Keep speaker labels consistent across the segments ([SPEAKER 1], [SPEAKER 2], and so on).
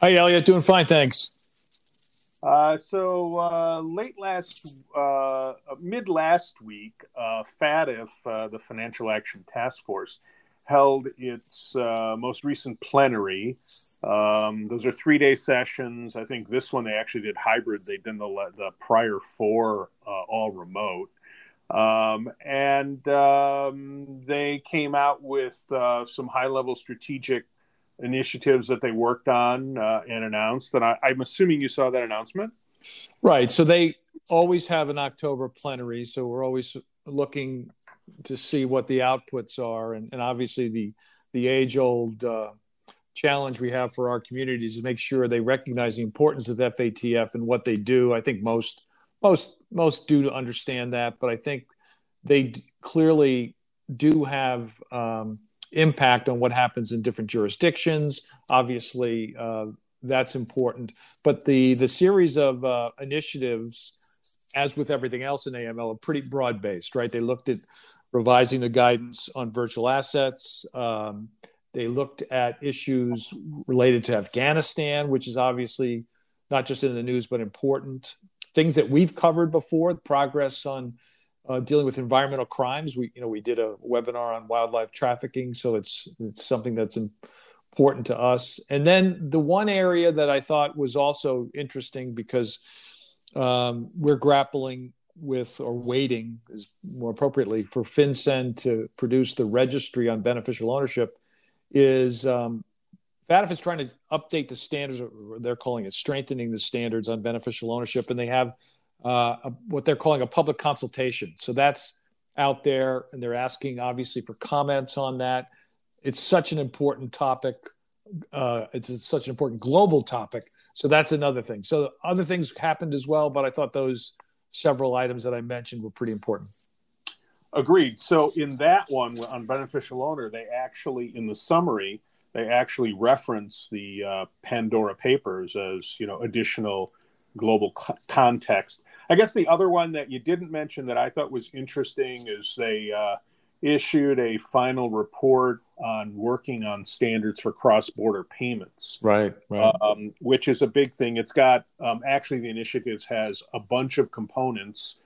[SPEAKER 1] Hi, Elliot. Doing fine, thanks.
[SPEAKER 2] Uh, so uh, late last, uh, mid last week, uh, FATF, uh, the Financial Action Task Force, held its uh, most recent plenary. Um, those are three day sessions. I think this one they actually did hybrid. They did the, the prior four all remote. Um, and um, they came out with some high level strategic initiatives that they worked on uh, and announced. And I, I'm assuming you saw that announcement.
[SPEAKER 1] Right. So they always have an October plenary. So we're always looking to see what the outputs are, and, and obviously the the age old uh, challenge we have for our communities is make sure they recognize the importance of FATF and what they do. I think most most most do understand that, but I think they clearly do have um, impact on what happens in different jurisdictions. Obviously, uh, that's important. But the the series of uh, initiatives, as with everything else in AML, are pretty broad based, right? They looked at revising the guidance on virtual assets. Um, they looked at issues related to Afghanistan, which is obviously not just in the news but important. Things that we've covered before, progress on uh, dealing with environmental crimes. We, you know, we did a webinar on wildlife trafficking, so it's it's something that's important to us. And then the one area that I thought was also interesting because um, we're grappling with or waiting, is more appropriately, for FinCEN to produce the registry on beneficial ownership is um, FATF is trying to update the standards, they're calling it strengthening the standards on beneficial ownership, and they have uh, a, what they're calling a public consultation. So that's out there, and they're asking obviously for comments on that. It's such an important topic. Uh, it's, such an important global topic. So that's another thing. So other things happened as well, but I thought those several items that I mentioned were pretty important.
[SPEAKER 2] Agreed. So in that one on beneficial owner, they actually in the summary they actually reference the uh, Pandora Papers as you know additional global context. I guess the other one that you didn't mention that I thought was interesting is they uh, issued a final report on working on standards for cross-border payments.
[SPEAKER 1] Right, right.
[SPEAKER 2] Um, which is a big thing. It's got um, actually the initiative has a bunch of components,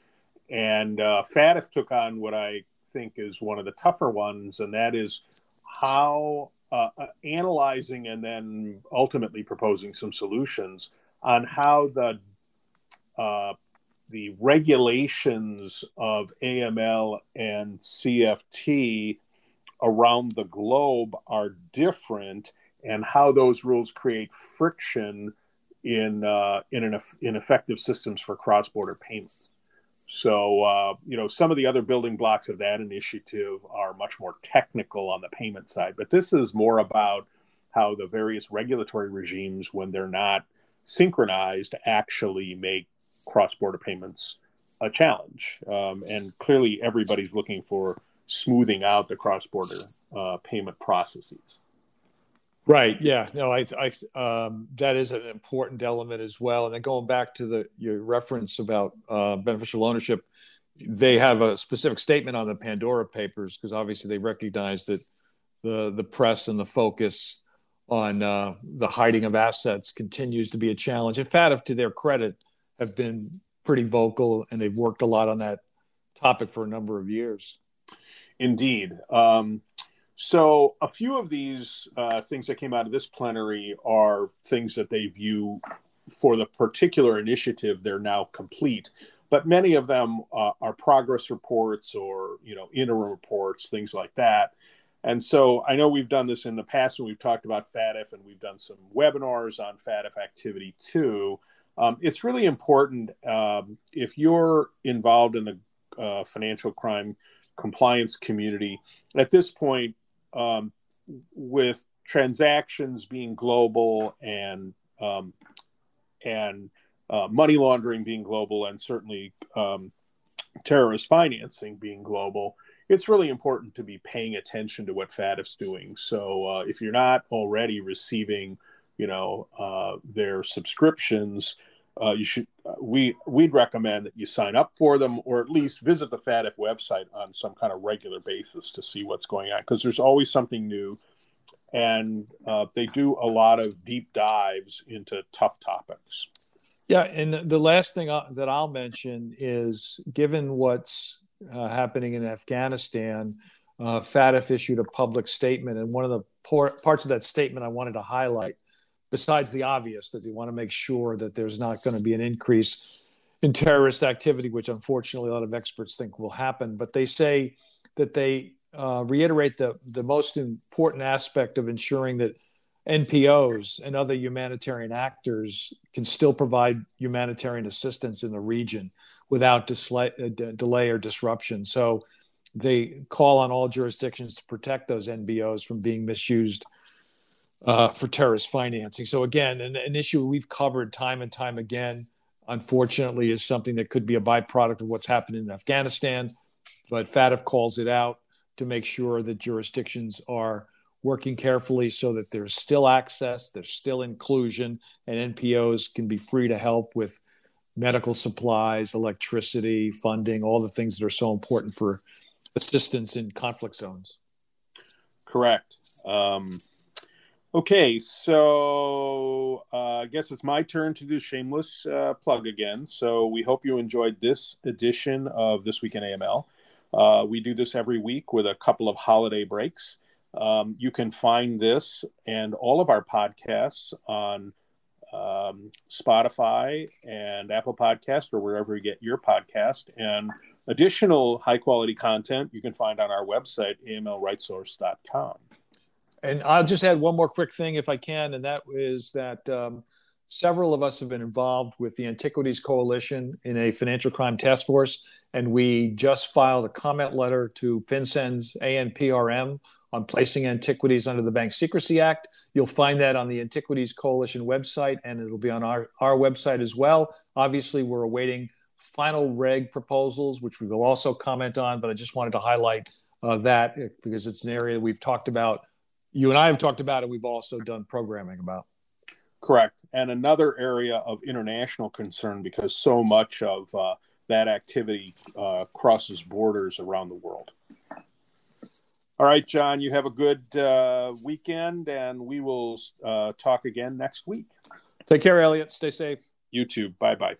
[SPEAKER 2] and uh, FATF took on what I think is one of the tougher ones, and that is how uh, uh analyzing and then ultimately proposing some solutions on how the uh, the regulations of AML and CFT around the globe are different, and how those rules create friction in uh, in an in effective systems for cross border payments. So, uh, you know, some of the other building blocks of that initiative are much more technical on the payment side, but this is more about how the various regulatory regimes, when they're not synchronized actually make cross-border payments a challenge. Um, and clearly, everybody's looking for smoothing out the cross-border uh, payment processes.
[SPEAKER 1] Right. Yeah. No. I. I. Um, that is an important element as well. And then going back to the your reference about uh, beneficial ownership, they have a specific statement on the Pandora Papers because obviously they recognize that the the press and the focus on uh, the hiding of assets continues to be a challenge. And FATF, to their credit, have been pretty vocal and they've worked a lot on that topic for a number of years.
[SPEAKER 2] Indeed. Um, so, a few of these uh, things that came out of this plenary are things that they view for the particular initiative, they're now complete. But many of them uh, are progress reports or, you know, interim reports, things like that. And so I know we've done this in the past when we've talked about FATF and we've done some webinars on FATF activity too. Um, it's really important um, if you're involved in the uh, financial crime compliance community at this point, um, with transactions being global and um, and uh, money laundering being global, and certainly um, terrorist financing being global it's really important to be paying attention to what FATF's doing. So uh, if you're not already receiving, you know, uh, their subscriptions, uh, you should. Uh, we we'd recommend that you sign up for them, or at least visit the FATF website on some kind of regular basis to see what's going on, because there's always something new. and uh, they do a lot of deep dives into tough topics.
[SPEAKER 1] Yeah, and the last thing that I'll mention is given what's uh, happening in Afghanistan, uh, FATF issued a public statement, and one of the por- parts of that statement I wanted to highlight, besides the obvious that they want to make sure that there's not going to be an increase in terrorist activity, which unfortunately a lot of experts think will happen, but they say that they uh, reiterate the the most important aspect of ensuring that NPOs and other humanitarian actors can still provide humanitarian assistance in the region without uh, delay or disruption. So they call on all jurisdictions to protect those NPOs from being misused uh, for terrorist financing. So again, an, an, issue we've covered time and time again, unfortunately, is something that could be a byproduct of what's happened in Afghanistan. But FATF calls it out to make sure that jurisdictions are working carefully so that there's still access, there's still inclusion, and NPOs can be free to help with medical supplies, electricity, funding, all the things that are so important for assistance in conflict zones.
[SPEAKER 2] Correct. Um, okay, so uh, I guess it's my turn to do shameless uh, plug again. So we hope you enjoyed this edition of This Week in AML. Uh, we do this every week with a couple of holiday breaks. Um, you can find this and all of our podcasts on um, Spotify and Apple Podcast or wherever you get your podcast. And additional high quality content you can find on our website, amlrightsource.com.
[SPEAKER 1] And I'll just add one more quick thing if I can, and that is that um, several of us have been involved with the Antiquities Coalition in a financial crime task force, and we just filed a comment letter to FinCEN's ANPRM on placing antiquities under the Bank Secrecy Act. You'll find that on the Antiquities Coalition website, and it'll be on our, our website as well. Obviously, we're awaiting final reg proposals, which we will also comment on, but I just wanted to highlight uh, that because it's an area we've talked about. You and I have talked about it. We've also done programming about.
[SPEAKER 2] Correct. And another area of international concern because so much of uh, that activity uh, crosses borders around the world. All right, John, you have a good uh, weekend, and we will uh, talk again next week.
[SPEAKER 1] Take care, Elliot. Stay safe.
[SPEAKER 2] You too. Bye bye.